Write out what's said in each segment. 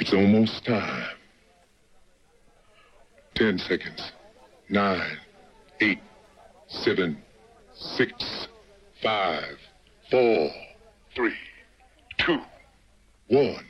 It's almost time. Ten seconds. Nine, eight, seven, six, five, four, three, two, one.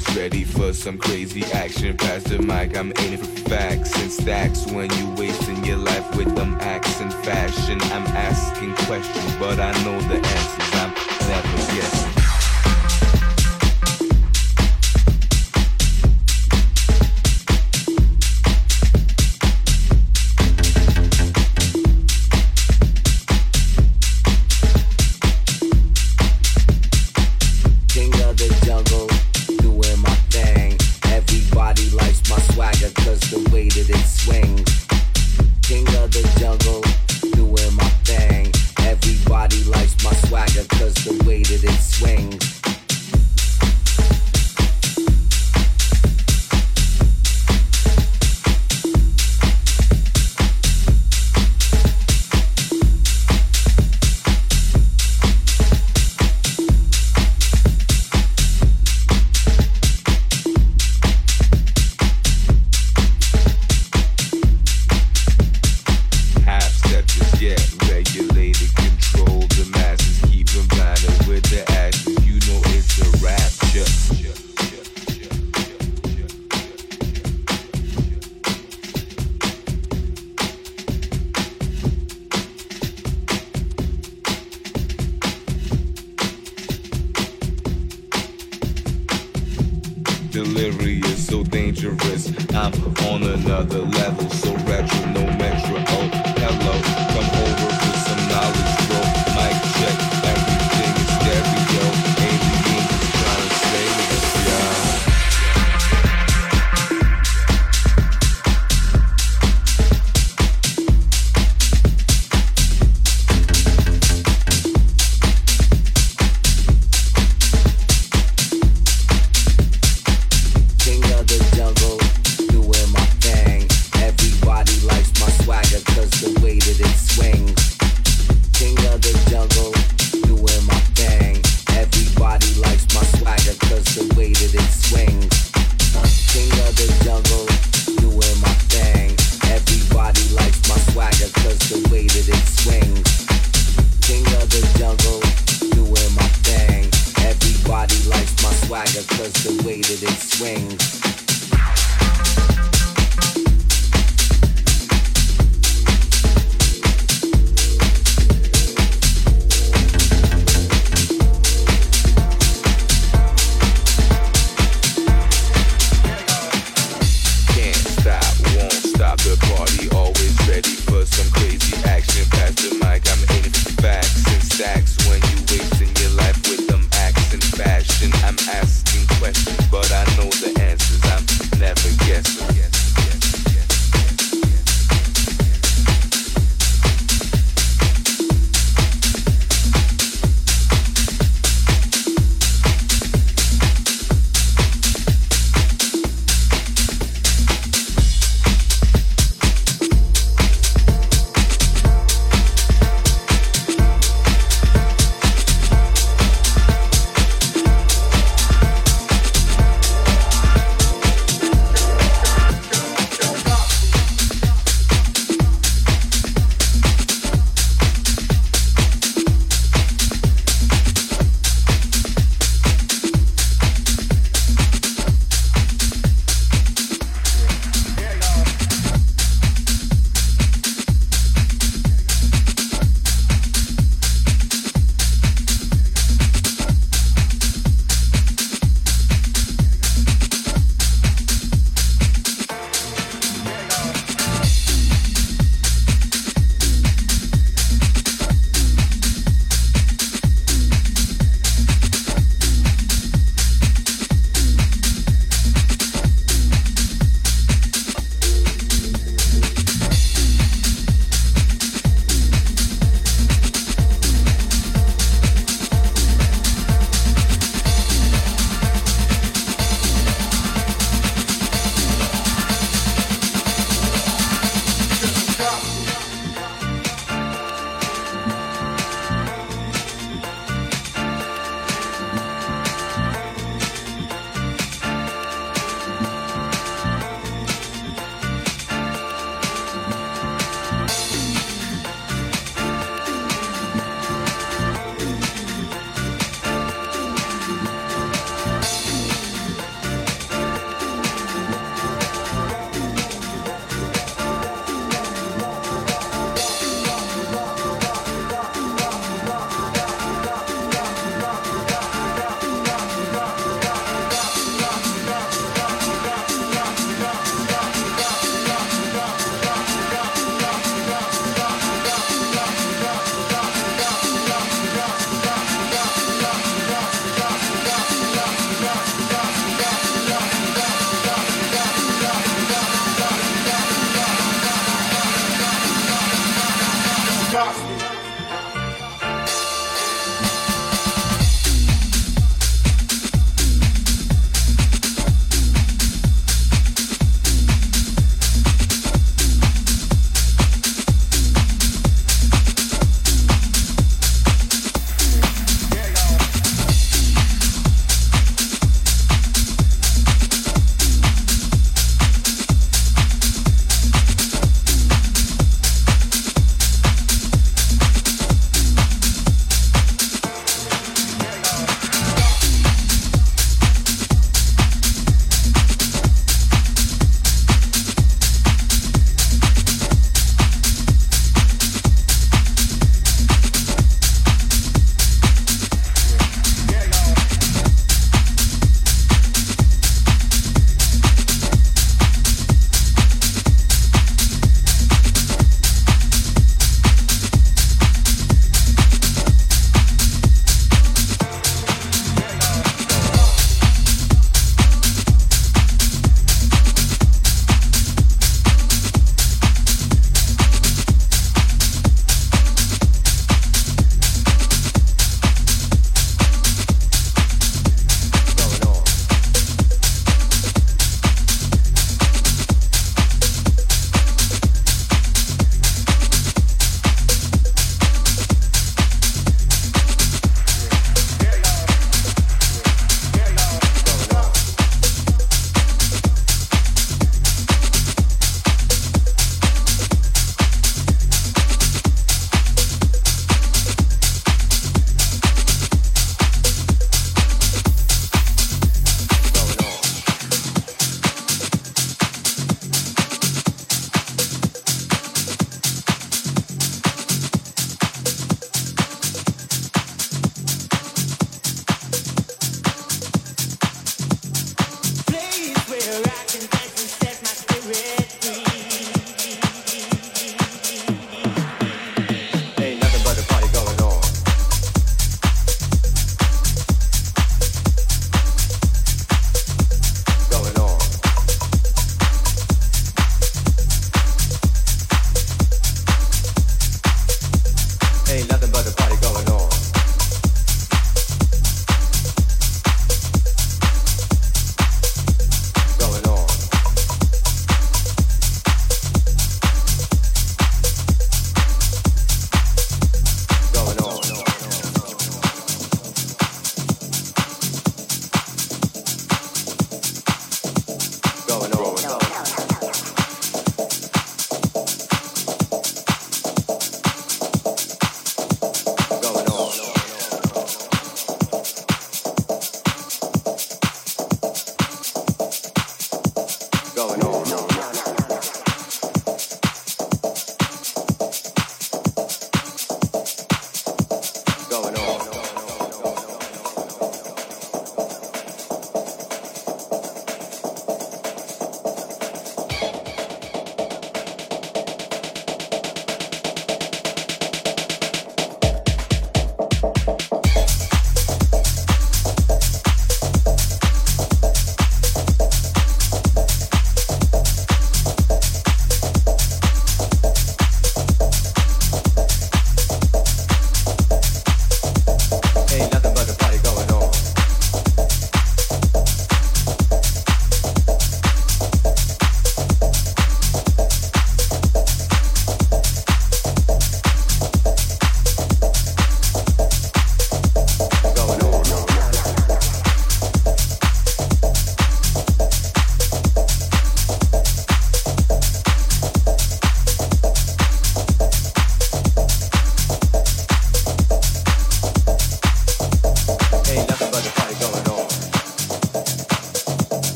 is ready for some crazy action. Pass the mic, I'm aiming for facts and stacks. When you wasting your life with them acts and fashion, I'm asking questions, but I know the answers. I'm never guessing.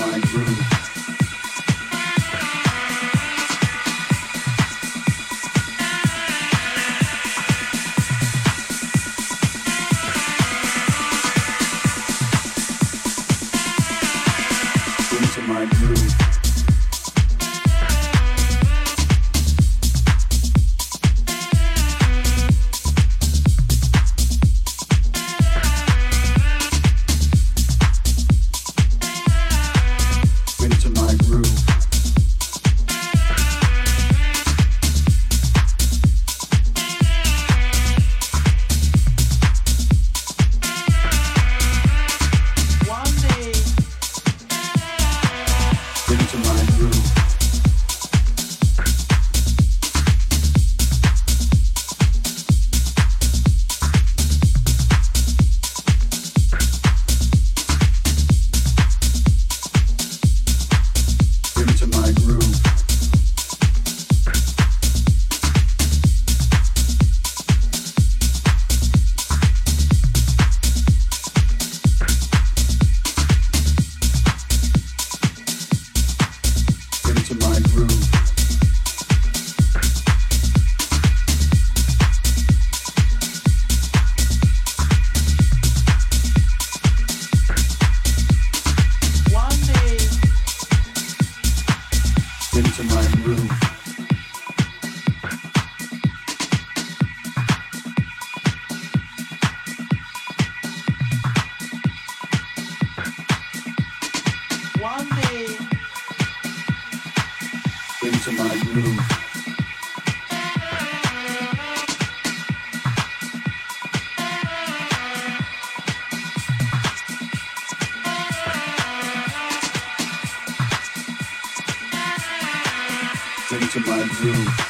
my groove. Into